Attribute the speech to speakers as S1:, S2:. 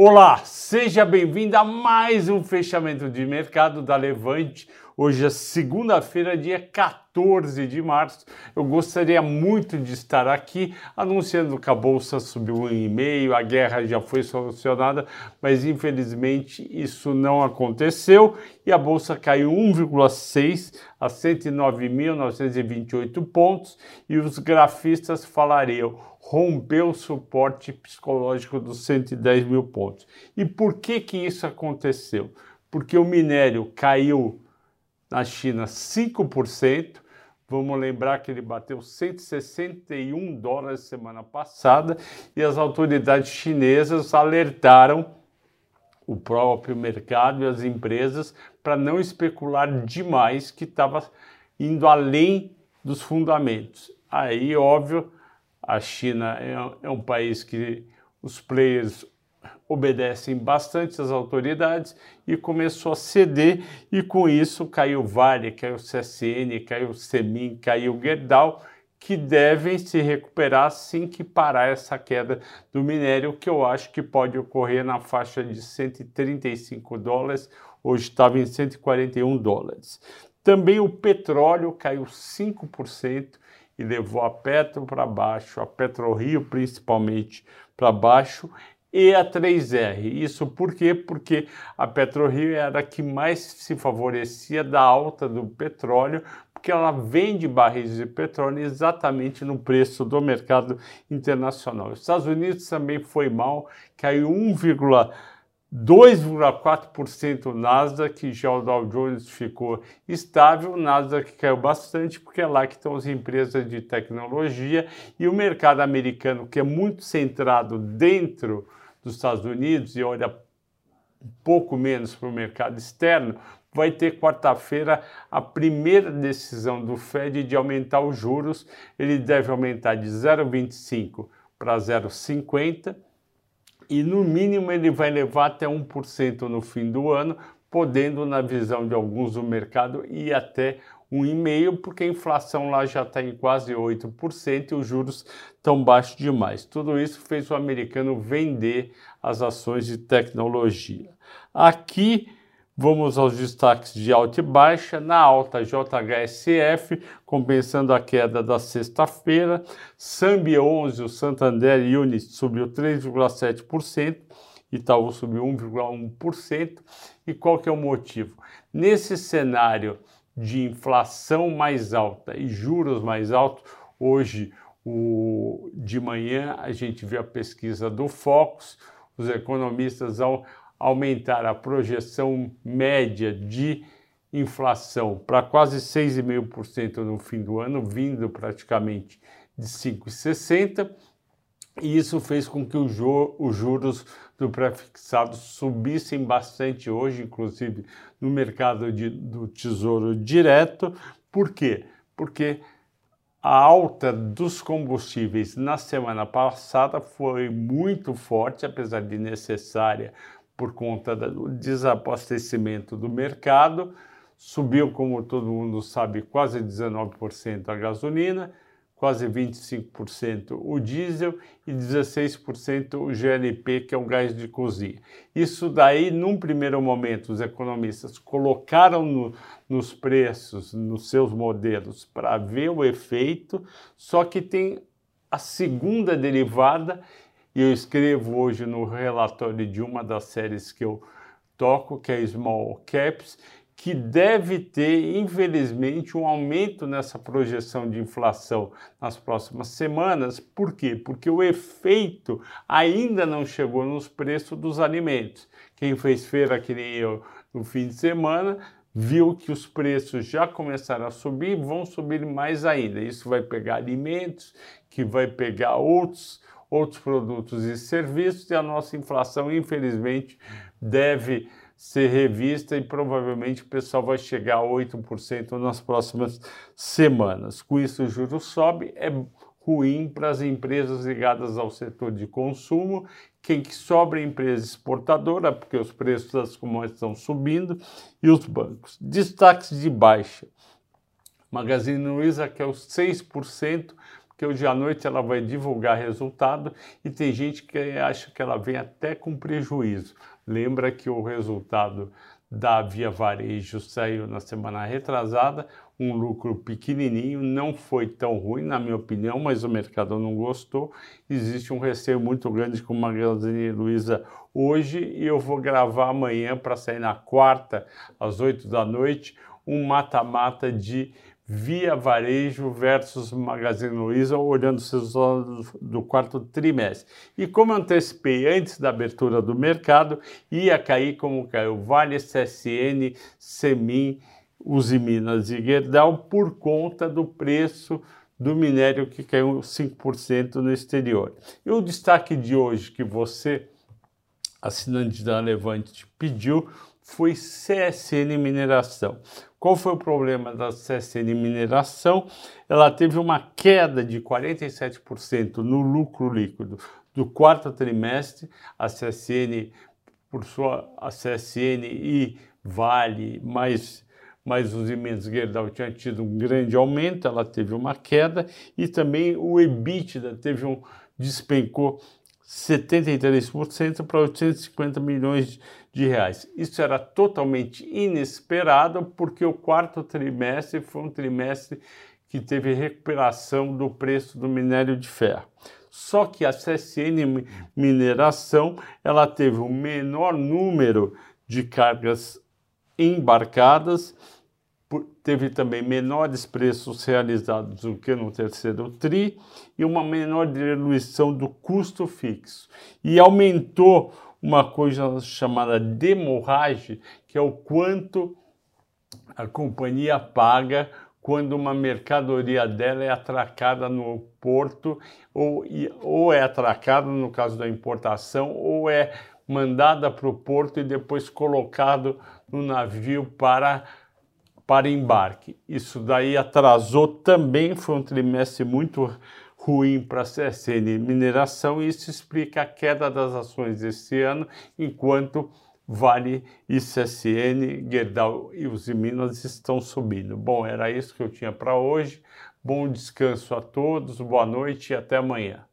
S1: Olá, seja bem-vindo a mais um fechamento de mercado da Levante. Hoje é segunda-feira, dia 14 de março. Eu gostaria muito de estar aqui anunciando que a bolsa subiu um e meio, a guerra já foi solucionada, mas infelizmente isso não aconteceu e a bolsa caiu 1,6 a 109.928 pontos e os grafistas falariam rompeu o suporte psicológico dos 110 mil pontos. E por que que isso aconteceu? Porque o minério caiu na China 5%, Vamos lembrar que ele bateu 161 dólares semana passada e as autoridades chinesas alertaram o próprio mercado e as empresas para não especular demais que estava indo além dos fundamentos. Aí, óbvio, a China é, é um país que os players obedecem bastante às autoridades e começou a ceder e com isso caiu Vale, caiu CSN, caiu Semin, caiu Gerdau, que devem se recuperar assim que parar essa queda do minério, que eu acho que pode ocorrer na faixa de 135 dólares, hoje estava em 141 dólares. Também o petróleo caiu 5%, e levou a Petro para baixo, a PetroRio principalmente para baixo e a 3R. Isso por quê? Porque a PetroRio era a que mais se favorecia da alta do petróleo, porque ela vende barris de petróleo exatamente no preço do mercado internacional. Os Estados Unidos também foi mal, caiu 1, 2,4% o Nasdaq, já o Dow Jones ficou estável, o Nasdaq caiu bastante porque é lá que estão as empresas de tecnologia. E o mercado americano, que é muito centrado dentro dos Estados Unidos e olha um pouco menos para o mercado externo, vai ter quarta-feira a primeira decisão do Fed de aumentar os juros. Ele deve aumentar de 0,25 para 0,50 e no mínimo ele vai levar até 1% no fim do ano, podendo, na visão de alguns do mercado, ir até 1,5%, porque a inflação lá já está em quase 8% e os juros estão baixos demais. Tudo isso fez o americano vender as ações de tecnologia. Aqui Vamos aos destaques de alta e baixa. Na alta, JHSF, compensando a queda da sexta-feira. Sambi 11, o Santander Unit subiu 3,7%. Itaú subiu 1,1%. E qual que é o motivo? Nesse cenário de inflação mais alta e juros mais altos, hoje o, de manhã a gente viu a pesquisa do Focus, os economistas ao aumentar a projeção média de inflação para quase 6,5% no fim do ano, vindo praticamente de 5,60%, e isso fez com que os juros do pré-fixado subissem bastante hoje, inclusive no mercado de, do tesouro direto. Por quê? Porque a alta dos combustíveis na semana passada foi muito forte, apesar de necessária por conta do desabastecimento do mercado. Subiu, como todo mundo sabe, quase 19% a gasolina, quase 25% o diesel e 16% o GNP, que é o gás de cozinha. Isso daí, num primeiro momento, os economistas colocaram no, nos preços, nos seus modelos, para ver o efeito, só que tem a segunda derivada e eu escrevo hoje no relatório de uma das séries que eu toco, que é Small Caps, que deve ter, infelizmente, um aumento nessa projeção de inflação nas próximas semanas. Por quê? Porque o efeito ainda não chegou nos preços dos alimentos. Quem fez feira, que nem eu, no fim de semana, viu que os preços já começaram a subir, vão subir mais ainda. Isso vai pegar alimentos, que vai pegar outros outros produtos e serviços, e a nossa inflação, infelizmente, deve ser revista e provavelmente o pessoal vai chegar a 8% nas próximas semanas. Com isso, o juro sobe, é ruim para as empresas ligadas ao setor de consumo. Quem que sobra é a empresa exportadora, porque os preços das commodities estão subindo, e os bancos. Destaques de baixa. Magazine Luiza, que é os 6%, porque hoje à noite ela vai divulgar resultado e tem gente que acha que ela vem até com prejuízo. Lembra que o resultado da Via Varejo saiu na semana retrasada, um lucro pequenininho, não foi tão ruim, na minha opinião, mas o mercado não gostou. Existe um receio muito grande com Magazine Luiza hoje e eu vou gravar amanhã para sair na quarta, às oito da noite, um mata-mata de Via Varejo versus Magazine Luiza, olhando os resultados do quarto trimestre. E como antecipei antes da abertura do mercado, ia cair como caiu Vale, CSN, Semin, Uzi Minas e Gerdau por conta do preço do minério que caiu 5% no exterior. E o destaque de hoje que você, assinante da Levante, pediu foi CSN Mineração. Qual foi o problema da CSN Mineração? Ela teve uma queda de 47% no lucro líquido do quarto trimestre. A CSN, por sua a CSN e Vale, mais mas os Siemens Gerdau tinha tido um grande aumento, ela teve uma queda e também o EBITDA teve um despencou 73% para 850 milhões de reais. Isso era totalmente inesperado porque o quarto trimestre foi um trimestre que teve recuperação do preço do minério de ferro. Só que a CSN Mineração ela teve o menor número de cargas embarcadas teve também menores preços realizados do que no terceiro TRI e uma menor diluição do custo fixo. E aumentou uma coisa chamada demorragem, que é o quanto a companhia paga quando uma mercadoria dela é atracada no porto ou, ou é atracada no caso da importação ou é mandada para o porto e depois colocado no navio para para embarque. Isso daí atrasou também, foi um trimestre muito ruim para a CSN Mineração e isso explica a queda das ações este ano, enquanto Vale e CSN, Gerdau e os Minas estão subindo. Bom, era isso que eu tinha para hoje. Bom descanso a todos, boa noite e até amanhã.